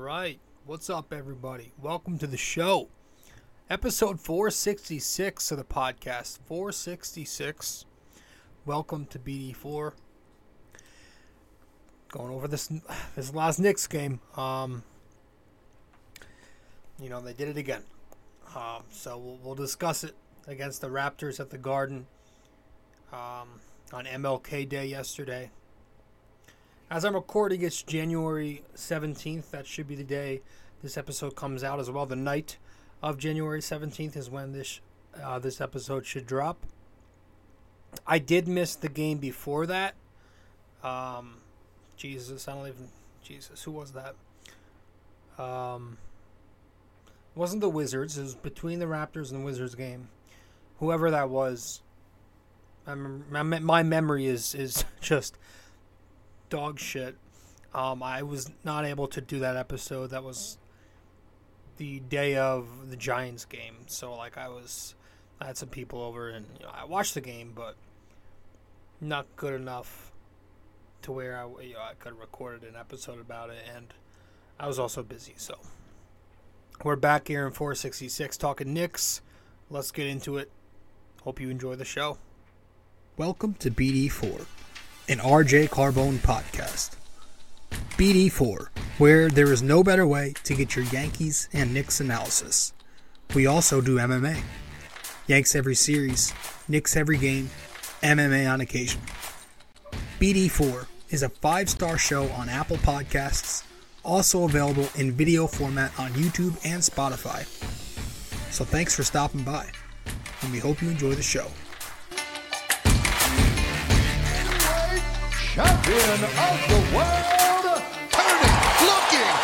right. What's up, everybody? Welcome to the show. Episode 466 of the podcast. 466. Welcome to BD4. Going over this this last Knicks game. Um, you know, they did it again. Um, so we'll, we'll discuss it against the Raptors at the Garden um, on MLK Day yesterday. As I'm recording, it's January 17th. That should be the day this episode comes out as well. The night of January 17th is when this uh, this episode should drop. I did miss the game before that. Um, Jesus, I don't even. Jesus, who was that? Um, wasn't the Wizards. It was between the Raptors and the Wizards game. Whoever that was. I my, my memory is is just dog shit. Um, I was not able to do that episode. That was the day of the Giants game. So like I was, I had some people over and you know, I watched the game, but not good enough to where I, you know, I could have recorded an episode about it. And I was also busy. So we're back here in 466 talking Knicks. Let's get into it. Hope you enjoy the show. Welcome to BD4 an RJ Carbone podcast. BD4, where there is no better way to get your Yankees and Knicks analysis. We also do MMA. Yanks every series, Knicks every game, MMA on occasion. BD4 is a five star show on Apple Podcasts, also available in video format on YouTube and Spotify. So thanks for stopping by, and we hope you enjoy the show. Champion of the world. Turning, looking,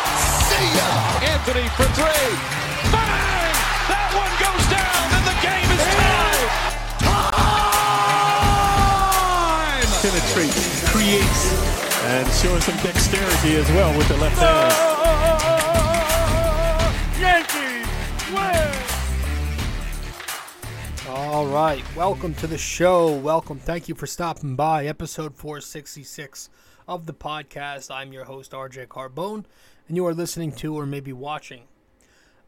see ya. Anthony for three. Bang! That one goes down, and the game is tied. Time! Penetrates, creates, and showing some dexterity as well with the left hand. All right, welcome to the show. Welcome. Thank you for stopping by. Episode 466 of the podcast. I'm your host, RJ Carbone, and you are listening to or maybe watching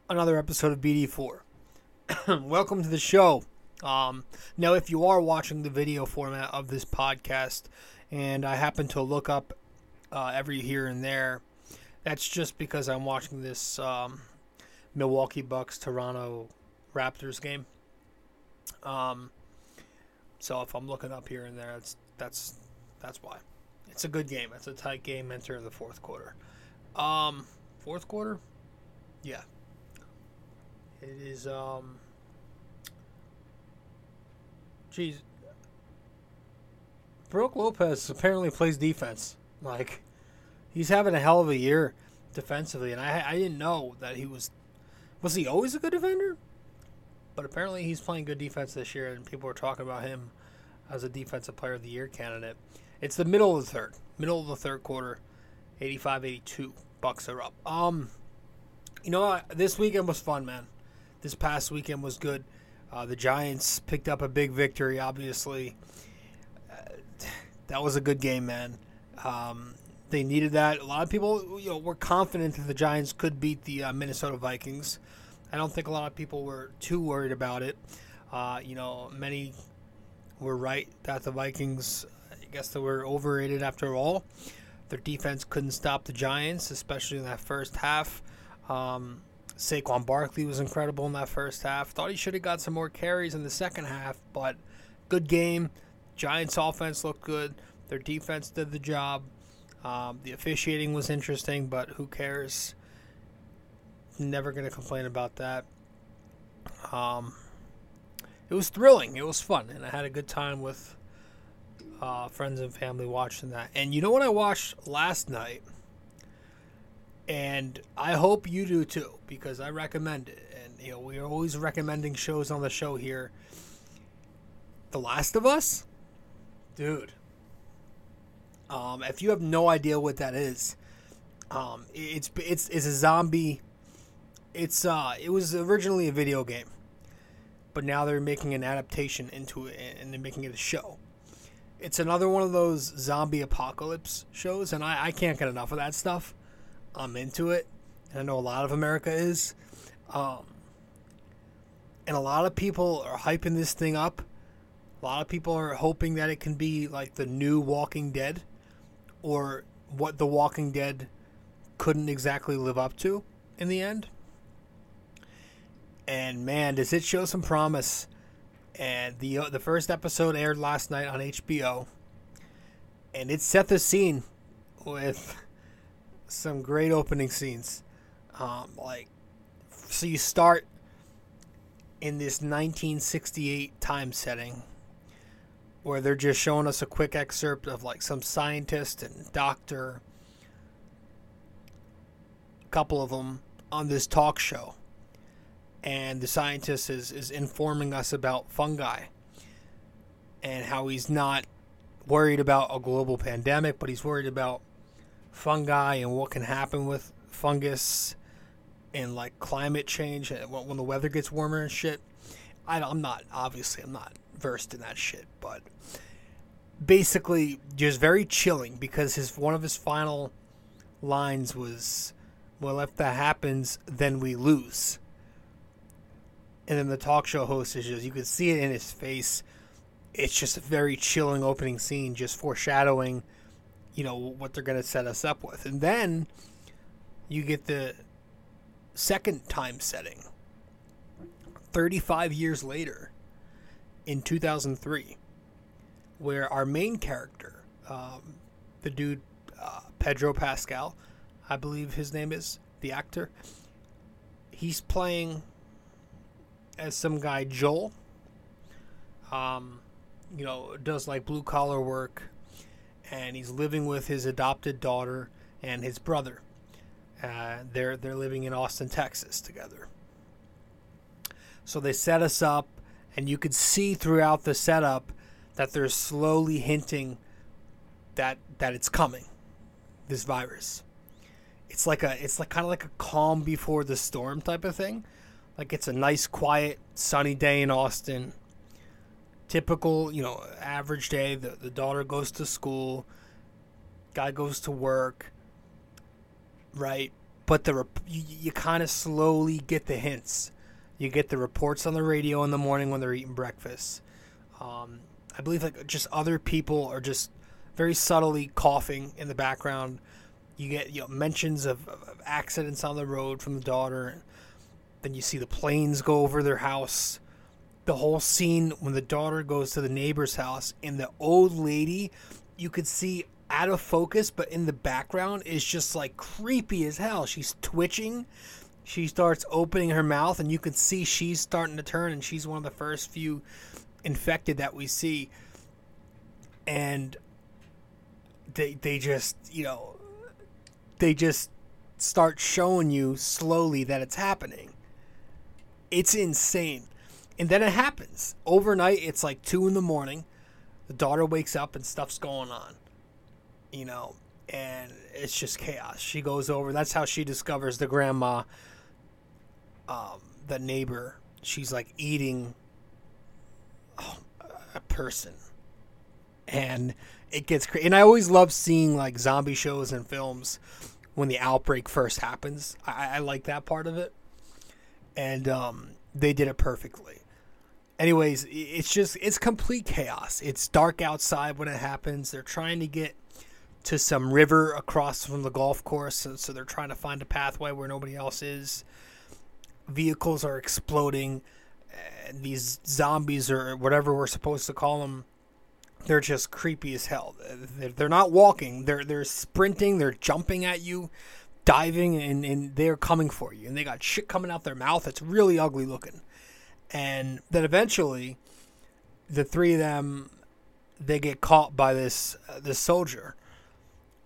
another episode of BD4. welcome to the show. Um, now, if you are watching the video format of this podcast, and I happen to look up uh, every here and there, that's just because I'm watching this um, Milwaukee Bucks Toronto Raptors game. Um, so if I'm looking up here and there, that's that's that's why. It's a good game. It's a tight game. Enter the fourth quarter. Um, fourth quarter, yeah. It is. Um, geez, Brook Lopez apparently plays defense. Like, he's having a hell of a year defensively, and I I didn't know that he was. Was he always a good defender? But apparently he's playing good defense this year, and people are talking about him as a defensive player of the year candidate. It's the middle of the third, middle of the third quarter, 85-82. Bucks are up. Um, you know, this weekend was fun, man. This past weekend was good. Uh, the Giants picked up a big victory. Obviously, uh, that was a good game, man. Um, they needed that. A lot of people, you know, were confident that the Giants could beat the uh, Minnesota Vikings. I don't think a lot of people were too worried about it. Uh, you know, many were right that the Vikings, I guess they were overrated after all. Their defense couldn't stop the Giants, especially in that first half. Um, Saquon Barkley was incredible in that first half. Thought he should have got some more carries in the second half, but good game. Giants offense looked good. Their defense did the job. Um, the officiating was interesting, but who cares? Never going to complain about that. Um, it was thrilling. It was fun, and I had a good time with uh, friends and family watching that. And you know what I watched last night? And I hope you do too, because I recommend it. And you know, we are always recommending shows on the show here. The Last of Us, dude. Um, if you have no idea what that is, um, it's it's it's a zombie. It's uh, it was originally a video game, but now they're making an adaptation into it and they're making it a show. It's another one of those zombie apocalypse shows, and I, I can't get enough of that stuff. I'm into it. And I know a lot of America is. Um, and a lot of people are hyping this thing up. A lot of people are hoping that it can be like the new Walking Dead or what The Walking Dead couldn't exactly live up to in the end. And man, does it show some promise. And the uh, the first episode aired last night on HBO. And it set the scene with some great opening scenes. Um, like so you start in this 1968 time setting where they're just showing us a quick excerpt of like some scientist and doctor a couple of them on this talk show and the scientist is, is informing us about fungi and how he's not worried about a global pandemic but he's worried about fungi and what can happen with fungus and like climate change when the weather gets warmer and shit. I, I'm not obviously I'm not versed in that shit, but basically just very chilling because his one of his final lines was, "Well, if that happens, then we lose." And then the talk show host is just you could see it in his face. It's just a very chilling opening scene, just foreshadowing, you know, what they're gonna set us up with, and then you get the second time setting 35 years later in 2003 where our main character um, the dude uh, pedro pascal i believe his name is the actor he's playing as some guy joel um, you know does like blue collar work and he's living with his adopted daughter and his brother uh, they're they're living in Austin, Texas, together. So they set us up, and you could see throughout the setup that they're slowly hinting that that it's coming, this virus. It's like a it's like kind of like a calm before the storm type of thing. Like it's a nice, quiet, sunny day in Austin. Typical, you know, average day. The the daughter goes to school. Guy goes to work right? But the you, you kind of slowly get the hints. You get the reports on the radio in the morning when they're eating breakfast. Um, I believe like just other people are just very subtly coughing in the background. You get you know mentions of, of accidents on the road from the daughter. Then you see the planes go over their house. The whole scene when the daughter goes to the neighbor's house and the old lady, you could see out of focus, but in the background is just like creepy as hell. She's twitching. She starts opening her mouth, and you can see she's starting to turn, and she's one of the first few infected that we see. And they they just you know they just start showing you slowly that it's happening. It's insane. And then it happens. Overnight, it's like 2 in the morning. The daughter wakes up and stuff's going on you know, and it's just chaos. She goes over. That's how she discovers the grandma, um, the neighbor. She's like eating oh, a person, and it gets crazy. And I always love seeing like zombie shows and films when the outbreak first happens. I, I like that part of it, and um, they did it perfectly. Anyways, it's just it's complete chaos. It's dark outside when it happens. They're trying to get to some river across from the golf course. So, so they're trying to find a pathway where nobody else is. Vehicles are exploding. And these zombies, or whatever we're supposed to call them, they're just creepy as hell. They're not walking. They're they're sprinting. They're jumping at you, diving, and, and they're coming for you. And they got shit coming out their mouth. It's really ugly looking. And then eventually, the three of them, they get caught by this uh, this soldier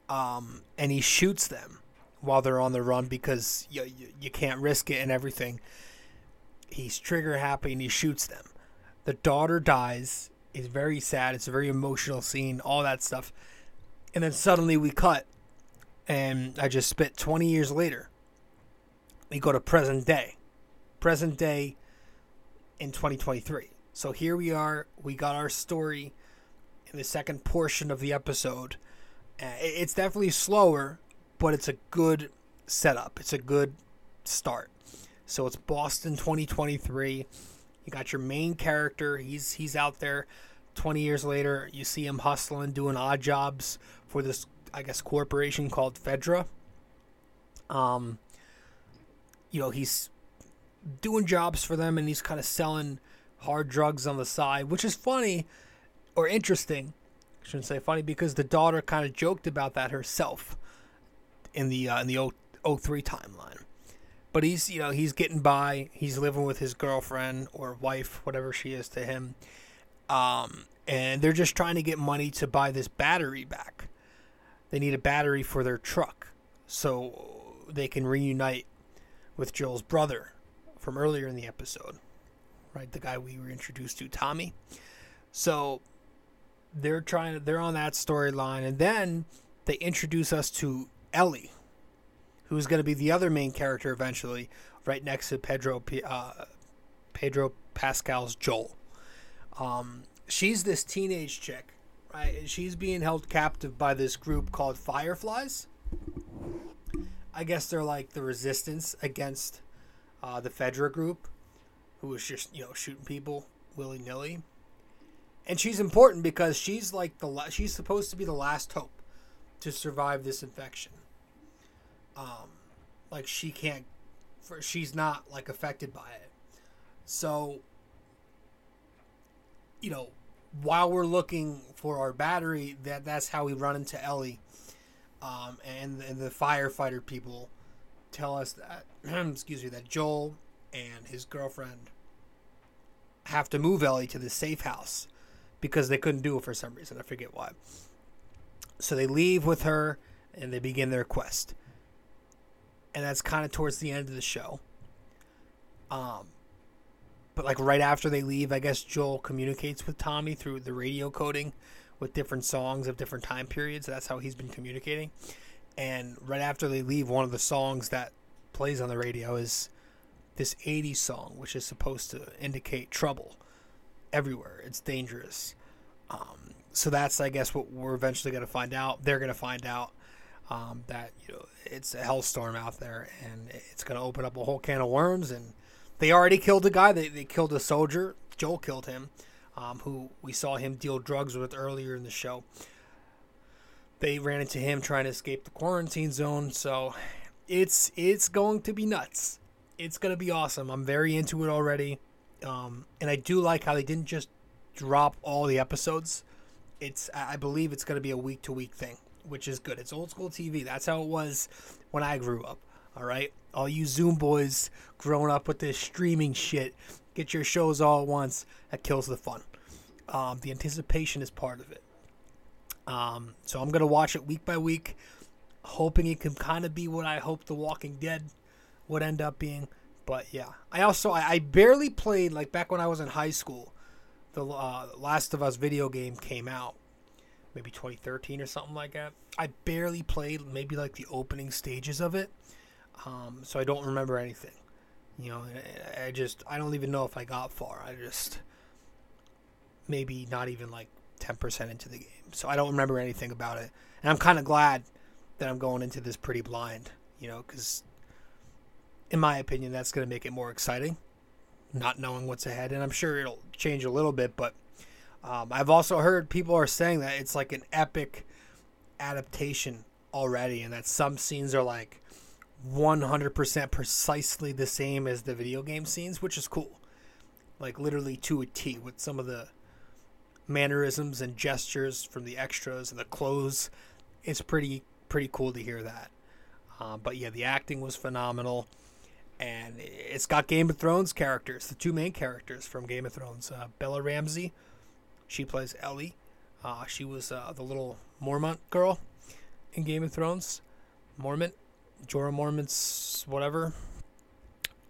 um, and he shoots them while they're on the run because you, you, you can't risk it and everything. He's trigger happy and he shoots them. The daughter dies. It's very sad. It's a very emotional scene. All that stuff, and then suddenly we cut, and I just spit 20 years later. We go to present day, present day in 2023. So here we are. We got our story in the second portion of the episode uh, it's definitely slower, but it's a good setup. It's a good start. So it's Boston 2023. You got your main character. He's he's out there. 20 years later, you see him hustling, doing odd jobs for this, I guess, corporation called Fedra. Um, you know, he's doing jobs for them, and he's kind of selling hard drugs on the side, which is funny or interesting. I shouldn't say funny because the daughter kind of joked about that herself in the uh, in the 03 timeline. But he's you know he's getting by. He's living with his girlfriend or wife, whatever she is to him. Um, and they're just trying to get money to buy this battery back. They need a battery for their truck so they can reunite with Joel's brother from earlier in the episode, right? The guy we were introduced to, Tommy. So they're trying they're on that storyline, and then they introduce us to Ellie, who's going to be the other main character eventually, right next to Pedro uh, Pedro Pascal's Joel. Um, she's this teenage chick, she's being held captive by this group called Fireflies. I guess they're like the resistance against uh, the Fedra group, who was just you know shooting people willy nilly. And she's important because she's like the la- she's supposed to be the last hope to survive this infection. Um, like she can't, for she's not like affected by it. So, you know, while we're looking for our battery, that that's how we run into Ellie, um, and and the firefighter people tell us that excuse me that Joel and his girlfriend have to move Ellie to the safe house because they couldn't do it for some reason. I forget why. So they leave with her and they begin their quest. And that's kind of towards the end of the show. Um, but like right after they leave, I guess Joel communicates with Tommy through the radio coding with different songs of different time periods. That's how he's been communicating. And right after they leave, one of the songs that plays on the radio is this 80s song, which is supposed to indicate trouble everywhere. It's dangerous. Um, so that's, I guess, what we're eventually going to find out. They're going to find out um, that you know it's a hellstorm out there, and it's going to open up a whole can of worms. And they already killed a guy. They they killed a soldier. Joel killed him, um, who we saw him deal drugs with earlier in the show. They ran into him trying to escape the quarantine zone. So it's it's going to be nuts. It's going to be awesome. I'm very into it already. Um, and I do like how they didn't just drop all the episodes. It's I believe it's going to be a week to week thing, which is good. It's old school TV. That's how it was when I grew up. All right, all you Zoom boys growing up with this streaming shit, get your shows all at once. That kills the fun. Um, the anticipation is part of it. Um, so I'm gonna watch it week by week, hoping it can kind of be what I hope The Walking Dead would end up being. But yeah, I also I, I barely played like back when I was in high school. The uh, Last of Us video game came out, maybe 2013 or something like that. I barely played maybe like the opening stages of it, um, so I don't remember anything. You know, I, just I don't even know if I got far. I just maybe not even like 10% into the game. So I don't remember anything about it. And I'm kind of glad that I'm going into this pretty blind, you know, because in my opinion, that's going to make it more exciting, not knowing what's ahead. And I'm sure it'll change a little bit, but um, I've also heard people are saying that it's like an epic adaptation already, and that some scenes are like 100% precisely the same as the video game scenes, which is cool. Like literally to a T with some of the mannerisms and gestures from the extras and the clothes. It's pretty pretty cool to hear that. Uh, but yeah, the acting was phenomenal, and it's got Game of Thrones characters, the two main characters from Game of Thrones. Uh, Bella Ramsey, she plays Ellie. Uh, she was uh, the little Mormont girl in Game of Thrones. Mormont, Jorah Mormont's whatever.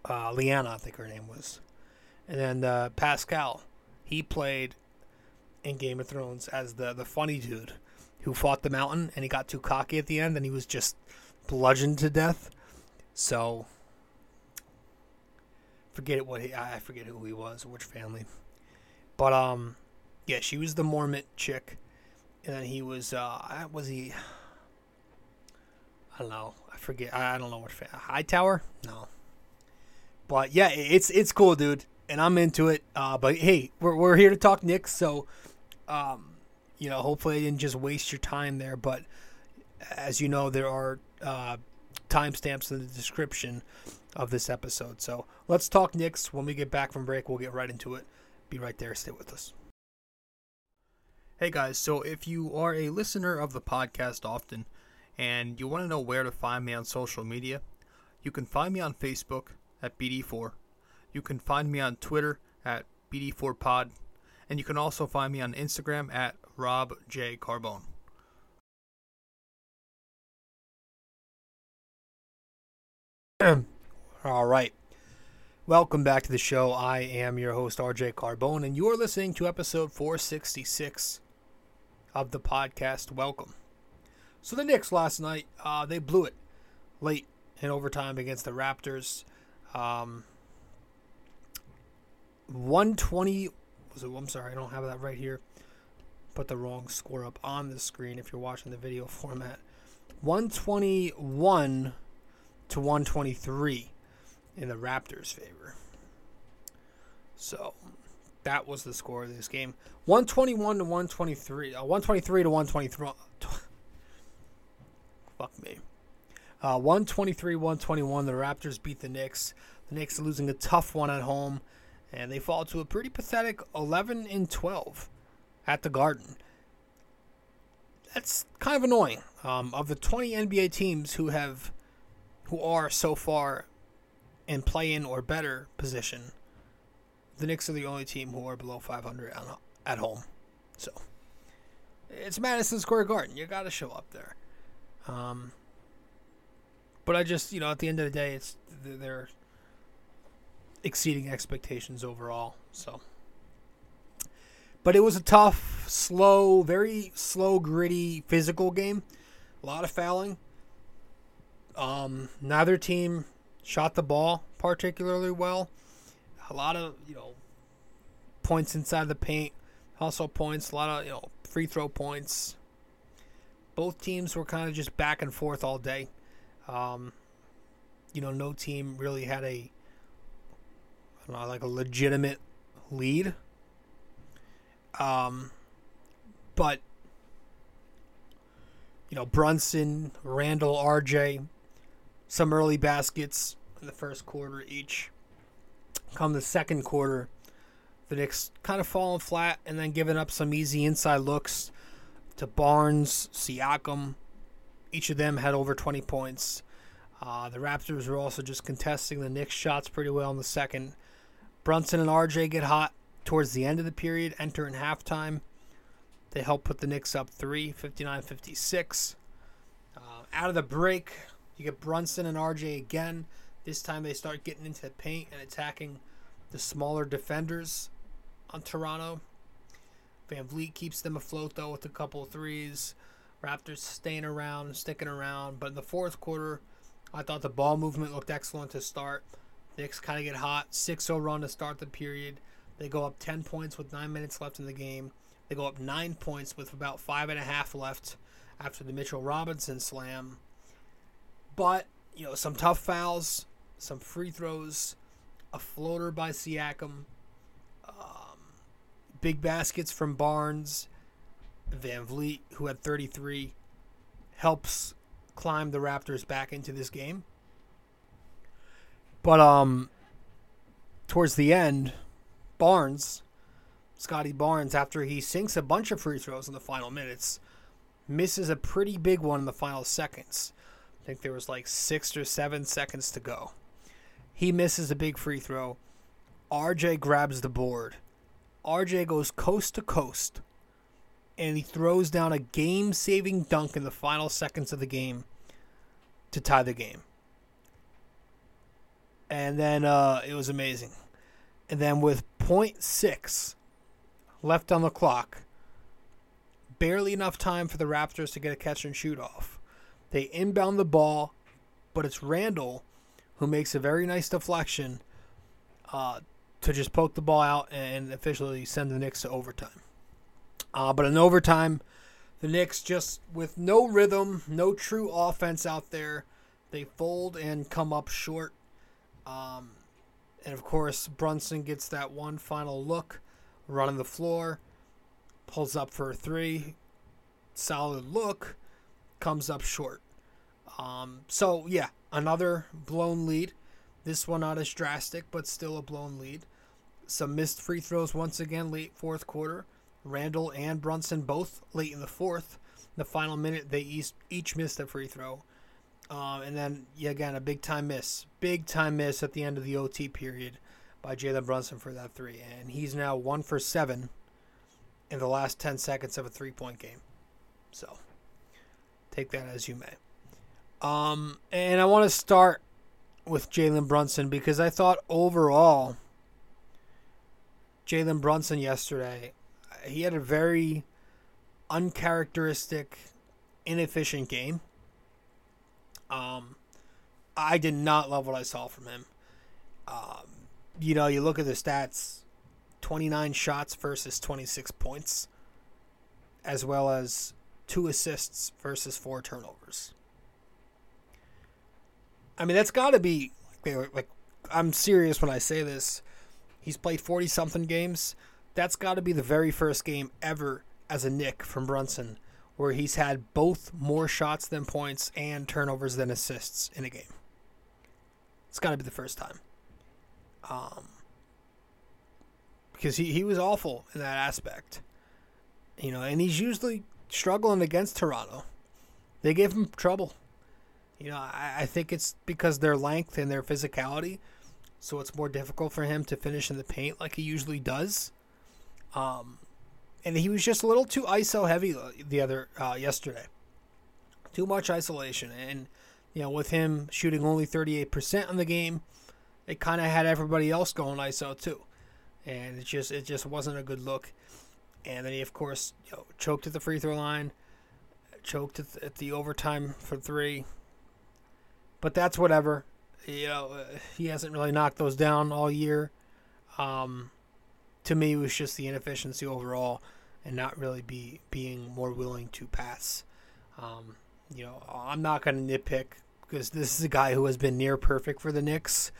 Uh, Lyanna, I think her name was. And then uh, Pascal, he played in Game of Thrones as the the funny dude who fought the mountain and he got too cocky at the end and he was just bludgeoned to death. So forget what he I forget who he was which family. But um yeah, she was the Mormont chick. And then he was uh was he I don't know. I forget. I don't know what fan. Hightower? No. But yeah, it's it's cool, dude, and I'm into it. Uh, but hey, we're we're here to talk Knicks, so um, you know, hopefully I didn't just waste your time there. But as you know, there are uh, timestamps in the description of this episode. So let's talk Knicks. When we get back from break, we'll get right into it. Be right there. Stay with us. Hey guys, so if you are a listener of the podcast often and you want to know where to find me on social media, you can find me on Facebook at BD4. You can find me on Twitter at BD4Pod. And you can also find me on Instagram at Rob J. Carbone. All right. Welcome back to the show. I am your host, RJ Carbone, and you are listening to episode 466 of the podcast. Welcome. So, the Knicks last night, uh, they blew it late in overtime against the Raptors. Um, 120 was it? I'm sorry, I don't have that right here. Put the wrong score up on the screen if you're watching the video format. 121 to 123 in the Raptors' favor. So that was the score of this game. 121 to 123. Uh, 123 to 123. Fuck me. Uh, 123 121. The Raptors beat the Knicks. The Knicks are losing a tough one at home, and they fall to a pretty pathetic 11 and 12 at the Garden. That's kind of annoying. Um, of the 20 NBA teams who have, who are so far in play-in or better position, the Knicks are the only team who are below 500 at- at home. So it's Madison Square Garden. You got to show up there. Um, but I just, you know, at the end of the day, it's they're exceeding expectations overall. So, but it was a tough, slow, very slow, gritty, physical game. A lot of fouling. Um, neither team shot the ball particularly well. A lot of you know points inside the paint, also points. A lot of you know free throw points. Both teams were kind of just back and forth all day. Um, you know, no team really had a know, like a legitimate lead. Um, but you know, Brunson, Randle, RJ, some early baskets in the first quarter each. Come the second quarter, the Knicks kind of falling flat and then giving up some easy inside looks to Barnes, Siakam. Each of them had over 20 points. Uh, the Raptors were also just contesting the Knicks' shots pretty well in the second. Brunson and RJ get hot towards the end of the period, enter in halftime. They help put the Knicks up 3, 59 56. Uh, out of the break, you get Brunson and RJ again. This time they start getting into the paint and attacking the smaller defenders on Toronto. VanVleet keeps them afloat though with a couple of threes. Raptors staying around, sticking around. But in the fourth quarter, I thought the ball movement looked excellent to start. Knicks kind of get hot. 6 0 run to start the period. They go up 10 points with 9 minutes left in the game. They go up 9 points with about 5.5 left after the Mitchell Robinson slam. But, you know, some tough fouls, some free throws, a floater by Siakam, um, big baskets from Barnes. VanVleet, who had 33, helps climb the Raptors back into this game. But um towards the end, Barnes, Scottie Barnes, after he sinks a bunch of free throws in the final minutes, misses a pretty big one in the final seconds. I think there was like six or seven seconds to go. He misses a big free throw. RJ grabs the board. RJ goes coast to coast and he throws down a game saving dunk in the final seconds of the game to tie the game. And then uh, it was amazing. And then with 0.6 left on the clock, barely enough time for the Raptors to get a catch and shoot off. They inbound the ball, but it's Randle who makes a very nice deflection uh, to just poke the ball out and officially send the Knicks to overtime. Uh, but in overtime, the Knicks just with no rhythm, no true offense out there, they fold and come up short. Um, and of course, Brunson gets that one final look, running the floor, pulls up for a three, solid look, comes up short. Um, so yeah, another blown lead. This one not as drastic, but still a blown lead. Some missed free throws once again late fourth quarter. Randle and Brunson both late in the fourth. The final minute, they each, missed a free throw. Um, and then, yeah, again, a big time miss. Big time miss at the end of the OT period by Jalen Brunson for that three. And he's now one for seven in the last 10 seconds of a three point game. So, take that as you may. Um, and I want to start with Jalen Brunson because I thought overall, Jalen Brunson yesterday, he had a very uncharacteristic, inefficient game. Um, I did not love what I saw from him. Um, you know, you look at the stats 29 shots versus 26 points, as well as two assists versus four turnovers. I mean, that's got to be like, I'm serious when I say this. He's played 40 something games. That's got to be the very first game ever as a Knick from Brunson where he's had both more shots than points and turnovers than assists in a game. It's got to be the first time. Um, because he, he was awful in that aspect. You know, and he's usually struggling against Toronto. They give him trouble. You know, I, I think it's because their length and their physicality, so it's more difficult for him to finish in the paint like he usually does. Um, and he was just a little too ISO heavy the other uh, yesterday. Too much isolation, and you know, with him shooting only 38% in the game, it kind of had everybody else going ISO too, and it just it just wasn't a good look. And then he, of course, you know, choked at the free throw line, choked at the, at the overtime for three. But that's whatever. You know, uh, he hasn't really knocked those down all year. Um, to me, it was just the inefficiency overall, and not really be being more willing to pass. Um, you know, I'm not going to nitpick because this is a guy who has been near perfect for the Knicks,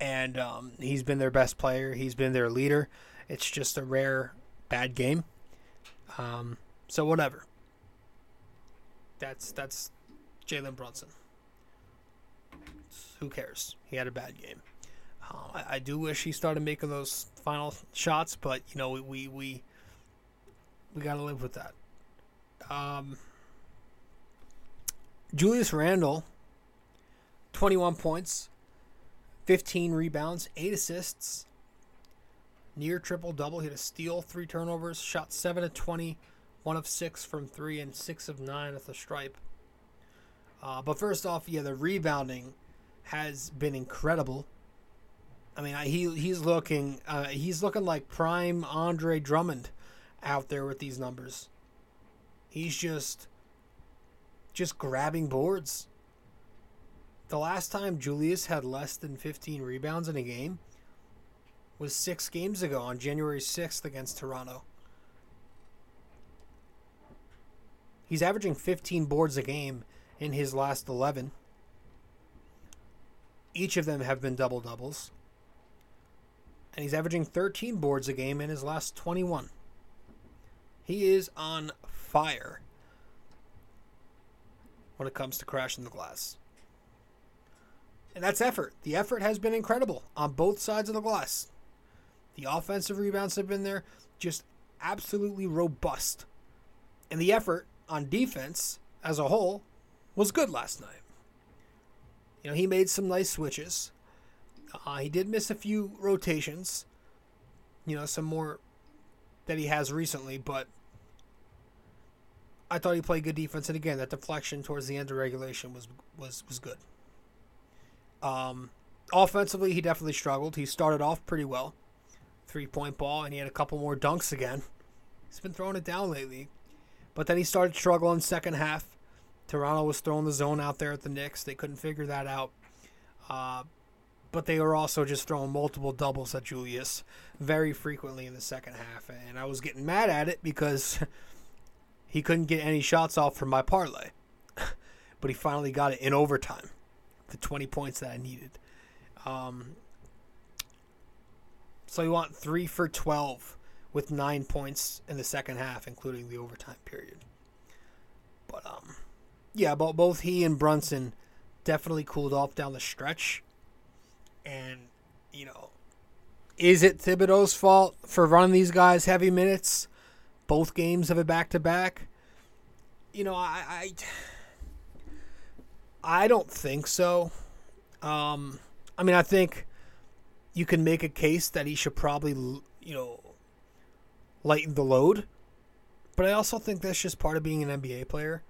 and um, he's been their best player. He's been their leader. It's just a rare bad game. Um, so whatever. That's that's Jalen Brunson. Who cares? He had a bad game. Uh, I, I, do wish he started making those final shots, but you know we we we, we got to live with that. Um, Julius Randle, twenty-one points, fifteen rebounds, eight assists, near triple double. Hit a steal, three turnovers, shot seven of 20, one of six from three, and six of nine at the stripe. Uh, but first off, yeah, the rebounding has been incredible. I mean, he he's looking uh, he's looking like prime Andre Drummond out there with these numbers. He's just just grabbing boards. The last time Julius had less than 15 rebounds in a game was 6 games ago on January 6th against Toronto. He's averaging 15 boards a game in his last 11. Each of them have been double doubles and he's averaging 13 boards a game in his last 21. He is on fire when it comes to crashing the glass. And that's effort. The effort has been incredible on both sides of the glass. The offensive rebounds have been there, just absolutely robust. And the effort on defense as a whole was good last night. You know, he made some nice switches. Uh, he did miss a few rotations, you know, some more that he has recently, but I thought he played good defense. And again, that deflection towards the end of regulation was was was good. Um, offensively, he definitely struggled. He started off pretty well, three point ball, and he had a couple more dunks again. He's been throwing it down lately, but then he started struggling second half. Toronto was throwing the zone out there at the Knicks. They couldn't figure that out. Uh, but they were also just throwing multiple doubles at Julius very frequently in the second half. And I was getting mad at it because he couldn't get any shots off from my parlay, but he finally got it in overtime, the 20 points that I needed. Um, so he went three for 12 with nine points in the second half, including the overtime period. But um, yeah, but both he and Brunson definitely cooled off down the stretch, and you know, is it Thibodeau's fault for running these guys heavy minutes? Both games of a back to back. You know, I, I I don't think so. Um, I mean, I think you can make a case that he should probably, you know, lighten the load. But I also think that's just part of being an NBA player.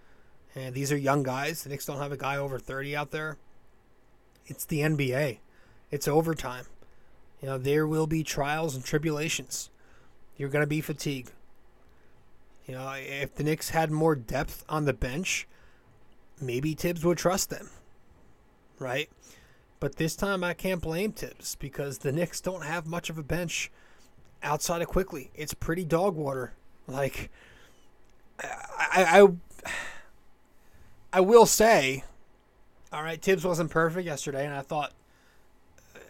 And these are young guys. The Knicks don't have a guy over 30 out there. It's the NBA. It's overtime. You know, there will be trials and tribulations. You're going to be fatigued. You know, if the Knicks had more depth on the bench, maybe Thibs would trust them. Right? But this time I can't blame Thibs because the Knicks don't have much of a bench outside of Quickley. It's pretty dog water. Like I I I will say, all right, Thibs wasn't perfect yesterday, and I thought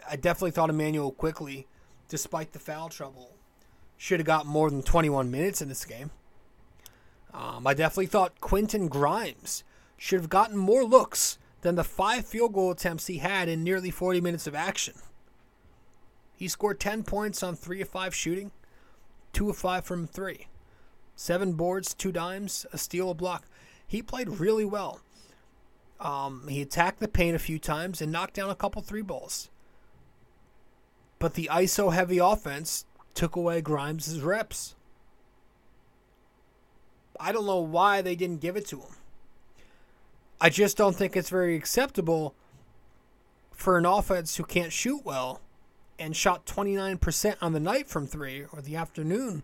I definitely thought Immanuel Quickley, despite the foul trouble, should have got more than 21 minutes in this game. Um, I definitely thought Quentin Grimes should have gotten more looks than the five field goal attempts he had in nearly 40 minutes of action. He scored 10 points on 3 of 5 shooting, 2 of 5 from 3. 7 boards, 2 dimes, a steal, a block. He played really well. Um, he attacked the paint a few times and knocked down a couple three balls. But the ISO heavy offense took away Grimes' reps. I don't know why they didn't give it to him. I just don't think it's very acceptable for an offense who can't shoot well and shot 29% on the night from three or the afternoon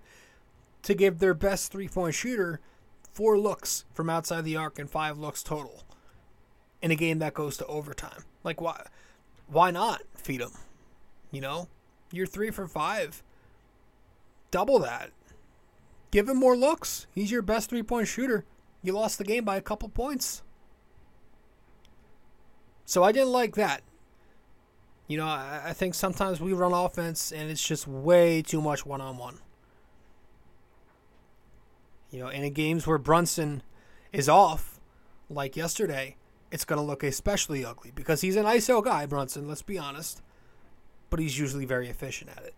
to give their best three point shooter four looks from outside the arc and five looks total in a game that goes to overtime. Like, why, why not feed him? You know, you're three for five. Double that. Give him more looks. He's your best three point shooter. You lost the game by a couple points. So I didn't like that. You know, I, think sometimes we run offense and it's just way too much one on one. You know, and in games where Brunson is off, like yesterday, it's going to look especially ugly because he's an ISO guy, Brunson, let's be honest. But he's usually very efficient at it.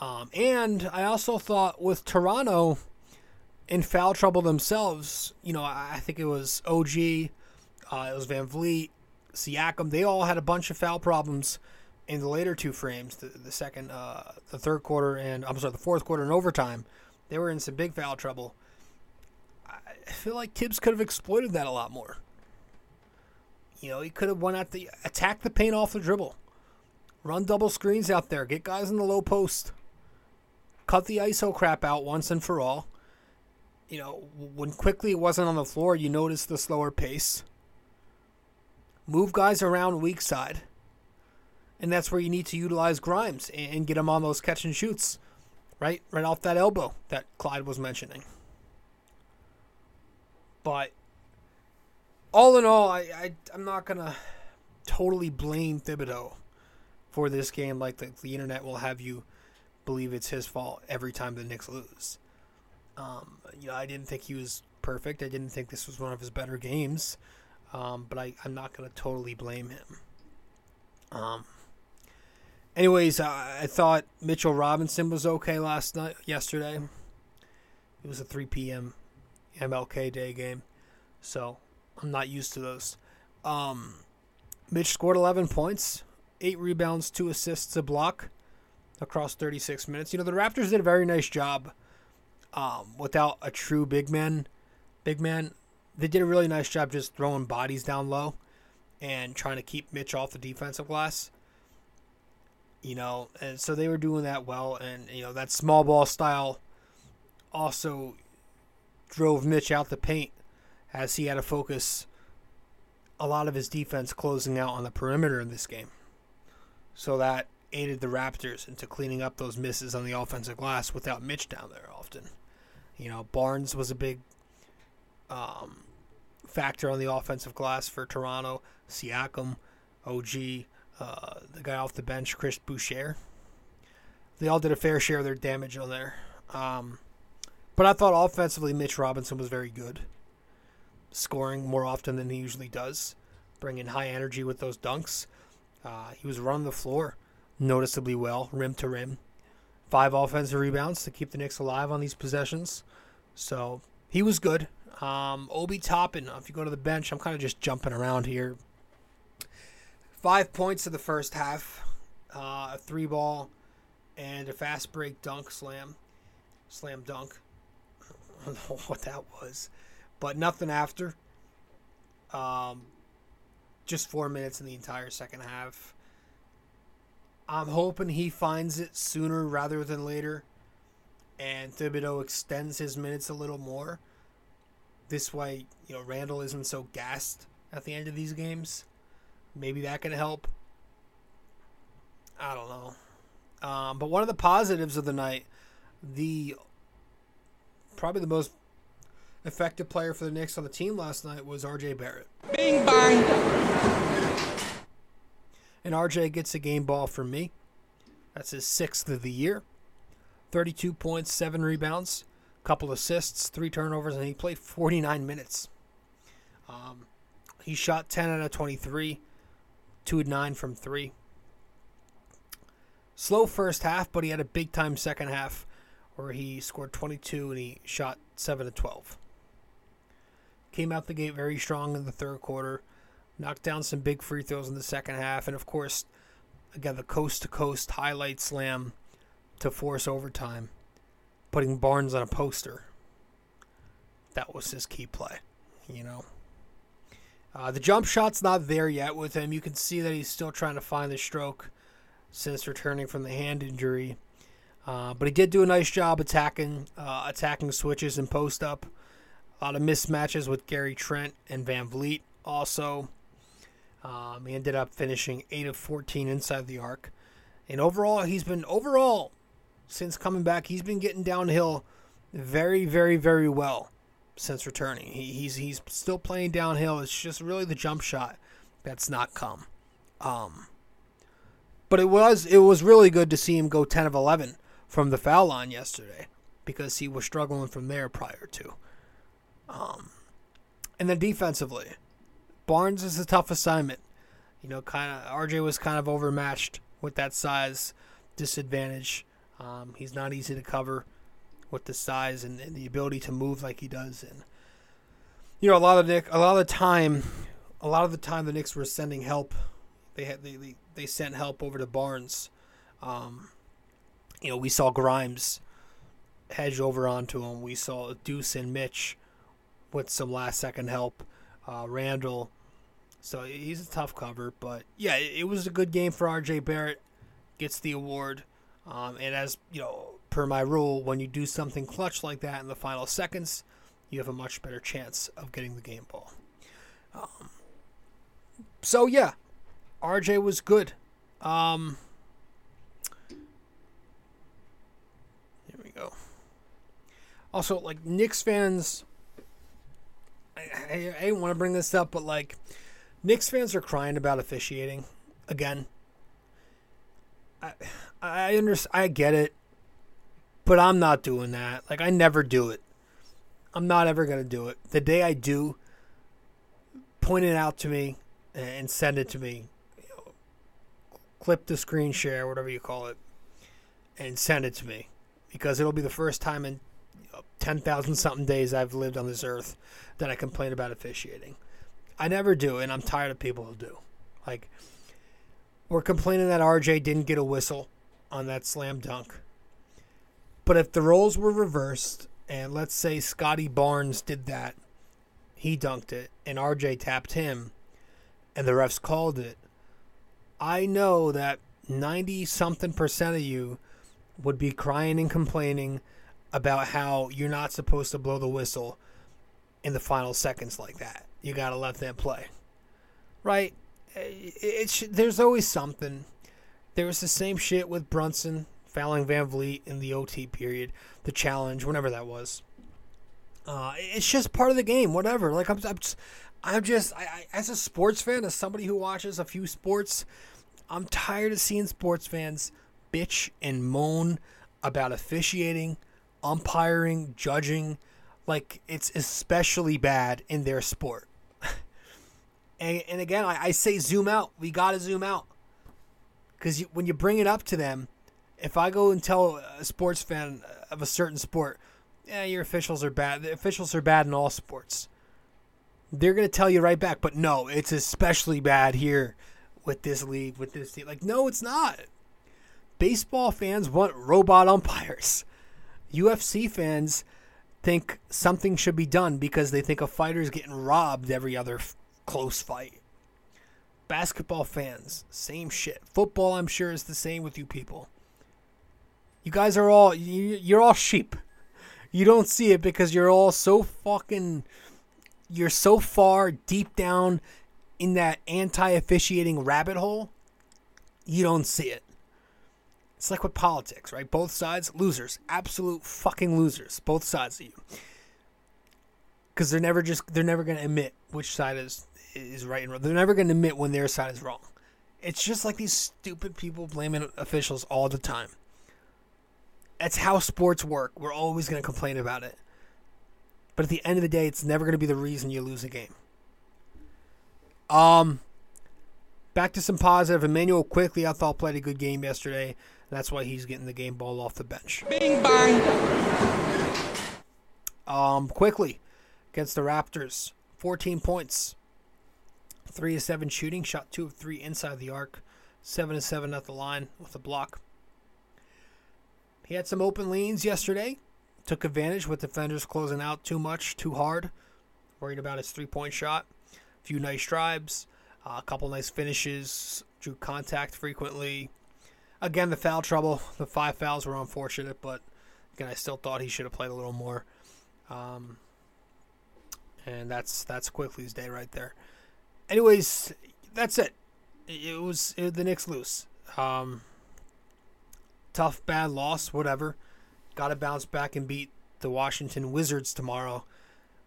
Um, and I also thought with Toronto in foul trouble themselves, you know, I think it was OG uh, it was VanVleet, Siakam. They all had a bunch of foul problems in the later two frames, the, the second, uh, the third quarter, and I'm sorry, the fourth quarter and overtime. They were in some big foul trouble. I feel like Thibs could have exploited that a lot more. You know, he could have went out the attack the paint off the dribble, run double screens out there, get guys in the low post, cut the ISO crap out once and for all. You know, when Quickley wasn't on the floor, you noticed the slower pace move guys around weak side. And that's where you need to utilize Grimes and get him on those catch and shoots, right? Right off that elbow that Clyde was mentioning. But all in all, I, I I'm not gonna totally blame Thibodeau for this game like the, the internet will have you believe it's his fault every time the Knicks lose. Um, you know, I didn't think he was perfect. I didn't think this was one of his better games. Um, but I, I'm not to totally blame him. Um, anyways, I, thought Mitchell Robinson was okay last night, yesterday. It was a 3 p.m. MLK Day game, so I'm not used to those. Um, Mitch scored 11 points, eight rebounds, two assists, a block across 36 minutes. You know the Raptors did a very nice job um, without a true big man. Big man, they did a really nice job just throwing bodies down low and trying to keep Mitch off the defensive glass. You know, and so they were doing that well, and you know that small ball style also drove Mitch out the paint as he had to focus a lot of his defense closing out on the perimeter in this game. So that aided the Raptors into cleaning up those misses on the offensive glass without Mitch down there often. You know, Barnes was a big um, factor on the offensive glass for Toronto. Siakam, OG, uh, the guy off the bench, Chris Boucher. They all did a fair share of their damage on there. Um, but I thought offensively, Mitch Robinson was very good, scoring more often than he usually does, bringing high energy with those dunks. Uh, he was running the floor noticeably well, rim to rim. Five offensive rebounds to keep the Knicks alive on these possessions. So he was good. Um, Obi Toppin, if you go to the bench, I'm kind of just jumping around here. Five points in the first half, uh, a three ball, and a fast break dunk slam. Slam dunk. I don't know what that was. But nothing after. Um, just four minutes in the entire second half. I'm hoping he finds it sooner rather than later, and Thibodeau extends his minutes a little more. This way, you know, Randle isn't so gassed at the end of these games. Maybe that can help. I don't know. Um, but one of the positives of the night, the probably the most effective player for the Knicks on the team last night was RJ Barrett. Bing bang. And RJ gets a game ball from me. That's his sixth of the year. 32 points, seven rebounds, couple assists, three turnovers, and he played 49 minutes. Um, he shot 10 out of 23, 2 9 from 3. Slow first half, but he had a big time second half where he scored 22 and he shot 7 to 12. Came out the gate very strong in the third quarter, knocked down some big free throws in the second half, and of course, again, the coast to coast highlight slam to force overtime, putting Barnes on a poster. That was his key play, you know. Uh, the jump shot's not there yet with him. You can see that he's still trying to find the stroke since returning from the hand injury. Uh, but he did do a nice job attacking, uh, attacking switches and post up. A lot of mismatches with Gary Trent and VanVleet. Also, um, he ended up finishing eight of 14 inside the arc. And overall, he's been overall since coming back, he's been getting downhill very, very, very well since returning. He, he's he's still playing downhill. It's just really the jump shot that's not come. Um, but it was it was really good to see him go 10 of 11 from the foul line yesterday because he was struggling from there prior to. Um, and then defensively, Barnes is a tough assignment. You know, kind of RJ was kind of overmatched with that size disadvantage. Um, he's not easy to cover with the size and, and, the ability to move like he does. And you know, a lot of Nick, a lot of the time, a lot of the time, the Knicks were sending help. They had they they, they sent help over to Barnes. Um, you know, we saw Grimes hedge over onto him. We saw Deuce and Mitch with some last second help. Uh, Randle. So he's a tough cover, but yeah, it was a good game for RJ Barrett. Gets the award. Um, and as you know, per my rule, when you do something clutch like that in the final seconds, you have a much better chance of getting the game ball. Um, so yeah, RJ was good. Um, here we go. Also, like Knicks fans, I, I, I didn't want to bring this up, but like Knicks fans are crying about officiating again. I I understand. I get it, but I'm not doing that. Like I never do it. I'm not ever gonna do it. The day I do, point it out to me and send it to me. You know, clip the screen share, whatever you call it, and send it to me because it'll be the first time in ten thousand something days I've lived on this earth that I complain about officiating. I never do, and I'm tired of people who do. Like we're complaining that RJ didn't get a whistle on that slam dunk. But if the roles were reversed, and let's say Scottie Barnes did that, he dunked it, and RJ tapped him, and the refs called it, I know that 90 something percent of you would be crying and complaining about how you're not supposed to blow the whistle in the final seconds like that. You got to let them play. Right? Eh, it's there's always something. There was the same shit with Brunson fouling VanVleet in the OT period, the challenge, whenever that was. Uh, it's just part of the game, whatever. Like I'm, I'm just, I'm just I, I, as a sports fan, as somebody who watches a few sports, I'm tired of seeing sports fans bitch and moan about officiating, umpiring, judging, like it's especially bad in their sport. and, and again, I, I say zoom out. We got to zoom out because when you bring it up to them, if I go and tell a sports fan of a certain sport, yeah, your officials are bad. The officials are bad in all sports. They're gonna tell you right back, but no, it's especially bad here with this league, with this team. Like, no, it's not. Baseball fans want robot umpires. UFC fans think something should be done because they think a fighter's getting robbed every other f- close fight. Basketball fans, same shit. Football, I'm sure, is the same with you people. You guys are all you, you're all sheep. You don't see it because you're all so fucking you're so far deep down in that anti-officiating rabbit hole. You don't see it. It's like with politics, right? Both sides losers, absolute fucking losers, both sides of you. Cuz they're never just they're never going to admit which side is is right and wrong. They're never going to admit when their side is wrong. It's just like these stupid people blaming officials all the time. That's how sports work. We're always going to complain about it. But at the end of the day, it's never going to be the reason you lose a game. Um, back to some positive. Immanuel Quickley, I thought played a good game yesterday. That's why he's getting the game ball off the bench. Bing bang. Um, Quickley against the Raptors, 14 points, three to seven shooting, shot two of three inside the arc, seven to seven at the line with a block. He had some open lanes yesterday. Took advantage with defenders closing out too much, too hard. Worried about his three point shot. A few nice drives, uh, a couple nice finishes, drew contact frequently. Again, the foul trouble. The five fouls were unfortunate, but again, I still thought he should have played a little more. Um, and that's that's Quickley's day right there. Anyways, that's it. It was it, the Knicks lose. Um, tough, bad loss, whatever. Got to bounce back and beat the Washington Wizards tomorrow,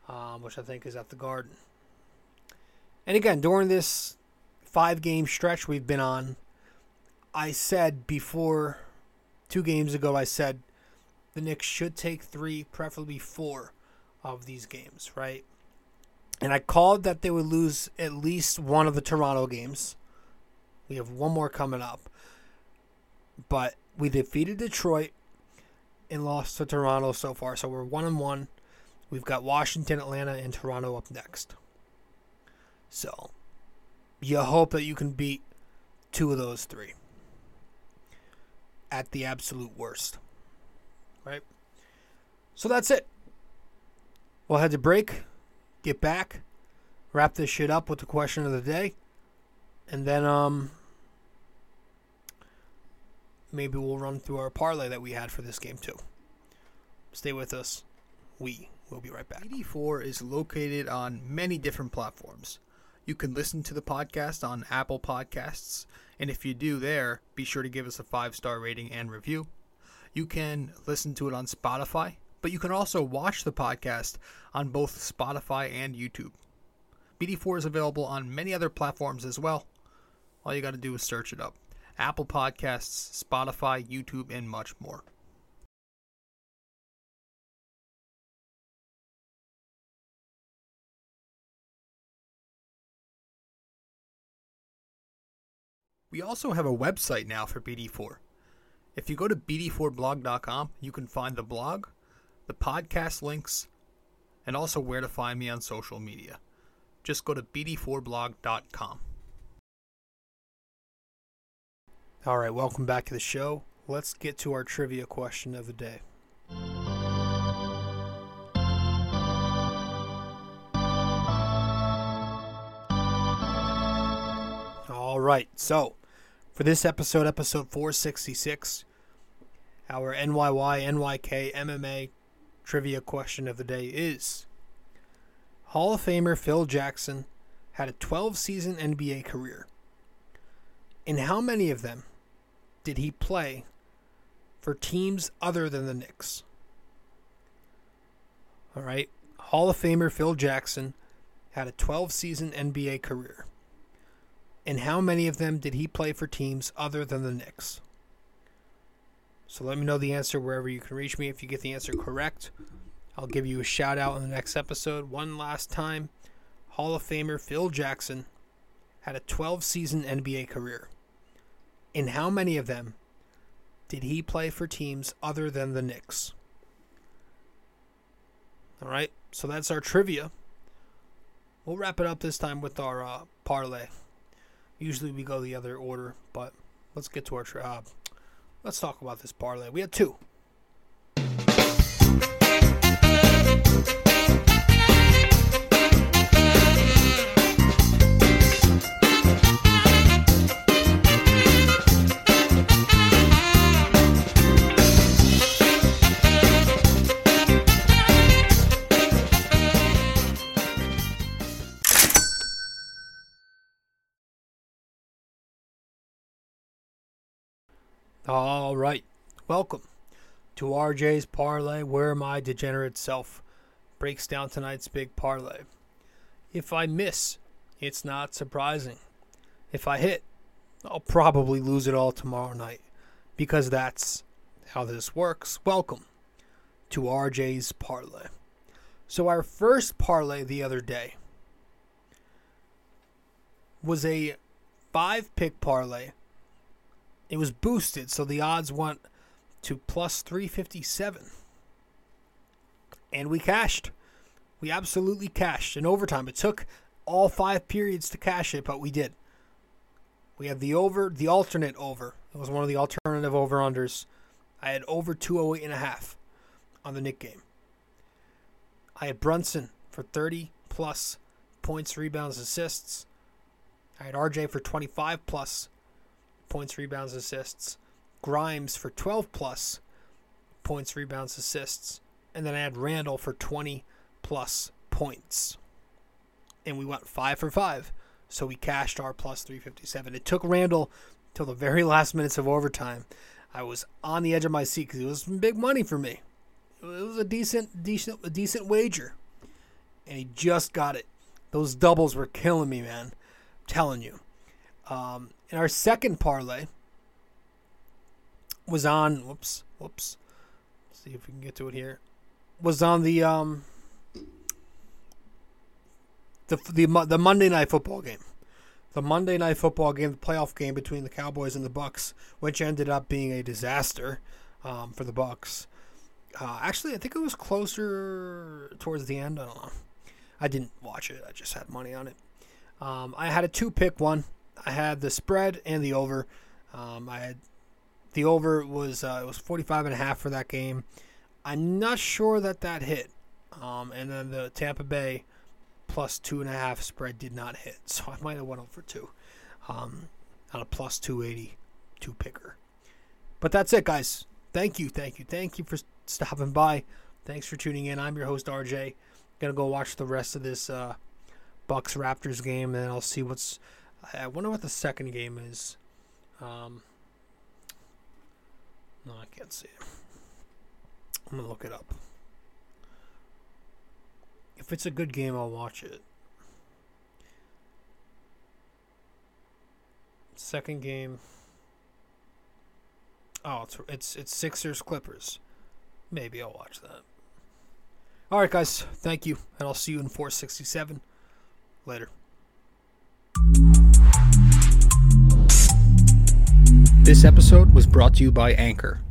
um, which I think is at the Garden. And again, during this five game stretch we've been on, I said before two games ago, I said the Knicks should take three, preferably four of these games, right? And I called that they would lose at least one of the Toronto games. We have one more coming up. But we defeated Detroit and lost to Toronto so far. So we're one and one. We've got Washington, Atlanta, and Toronto up next. So you hope that you can beat two of those three at the absolute worst. Right? So that's it. We'll head to break, get back, wrap this shit up with the question of the day, and then um maybe we'll run through our parlay that we had for this game too. Stay with us. We will be right back. BD4 is located on many different platforms. You can listen to the podcast on Apple Podcasts, and if you do there, be sure to give us a five star rating and review. You can listen to it on Spotify, but you can also watch the podcast on both Spotify and YouTube. BD4 is available on many other platforms as well. All you got to do is search it up Apple Podcasts, Spotify, YouTube, and much more. We also have a website now for BD4. If you go to bd4blog.com, you can find the blog, the podcast links, and also where to find me on social media. Just go to bd4blog.com. All right, welcome back to the show. Let's get to our trivia question of the day. All right, so for this episode, episode 466, our NYY, NYK, MMA trivia question of the day is Hall of Famer Phil Jackson had a 12 season NBA career. In how many of them did he play for teams other than the Knicks? All right. Hall of Famer Phil Jackson had a 12 season NBA career. And how many of them did he play for teams other than the Knicks? So let me know the answer wherever you can reach me. If you get the answer correct, I'll give you a shout out in the next episode. One last time Hall of Famer Phil Jackson had a 12 season NBA career. In how many of them did he play for teams other than the Knicks? All right, so that's our trivia. We'll wrap it up this time with our uh, parlay. Usually we go the other order, but let's get to our tri- uh, let's talk about this parlay. We had two. All right. Welcome to RJ's Parlay, where my degenerate self breaks down tonight's big parlay. If I miss, it's not surprising. If I hit, I'll probably lose it all tomorrow night because that's how this works. Welcome to RJ's Parlay. So, our first parlay the other day was a five pick parlay it was boosted, so the odds went to plus 357. And we cashed. We absolutely cashed in overtime. It took all five periods to cash it, but we did. We had the over, the alternate over. It was one of the alternative over unders. I had over 208 and a half on the Knick game. I had Brunson for 30 plus points, rebounds, assists. I had RJ for 25 plus points, rebounds, assists. Grimes for 12 plus points, rebounds, assists. And then I had Randle for 20 plus points. And we went 5 for 5. So we cashed our plus 357. It took Randle till the very last minutes of overtime. I was on the edge of my seat because it was big money for me. It was a decent, decent, a decent wager, and he just got it. Those doubles were killing me, man. I'm telling you. Um, and our second parlay was on. Whoops, whoops. Let's see if we can get to it here. Was on the um the the the Monday night football game. The Monday night football game, the playoff game between the Cowboys and the Bucs, which ended up being a disaster um, for the Bucs. Uh, actually, I think it was closer towards the end. I don't know. I didn't watch it. I just had money on it. Um, I had a two pick one. I had the spread and the over. Um, I had the over was uh, it was 45 and a half for that game. I'm not sure that that hit. Um, and then the Tampa Bay plus two and a half spread did not hit, so I might have went over two um, on a plus 280 two picker. But that's it, guys. Thank you, thank you, thank you for stopping by. Thanks for tuning in. I'm your host RJ. Gonna go watch the rest of this uh, Bucks Raptors game, and I'll see what's I wonder what the second game is. Um, no, I can't see it. I'm gonna look it up. If it's a good game, I'll watch it. Second game. Oh, it's it's it's Sixers Clippers. Maybe I'll watch that. All right, guys. Thank you, and I'll see you in 467. Later. This episode was brought to you by Anchor.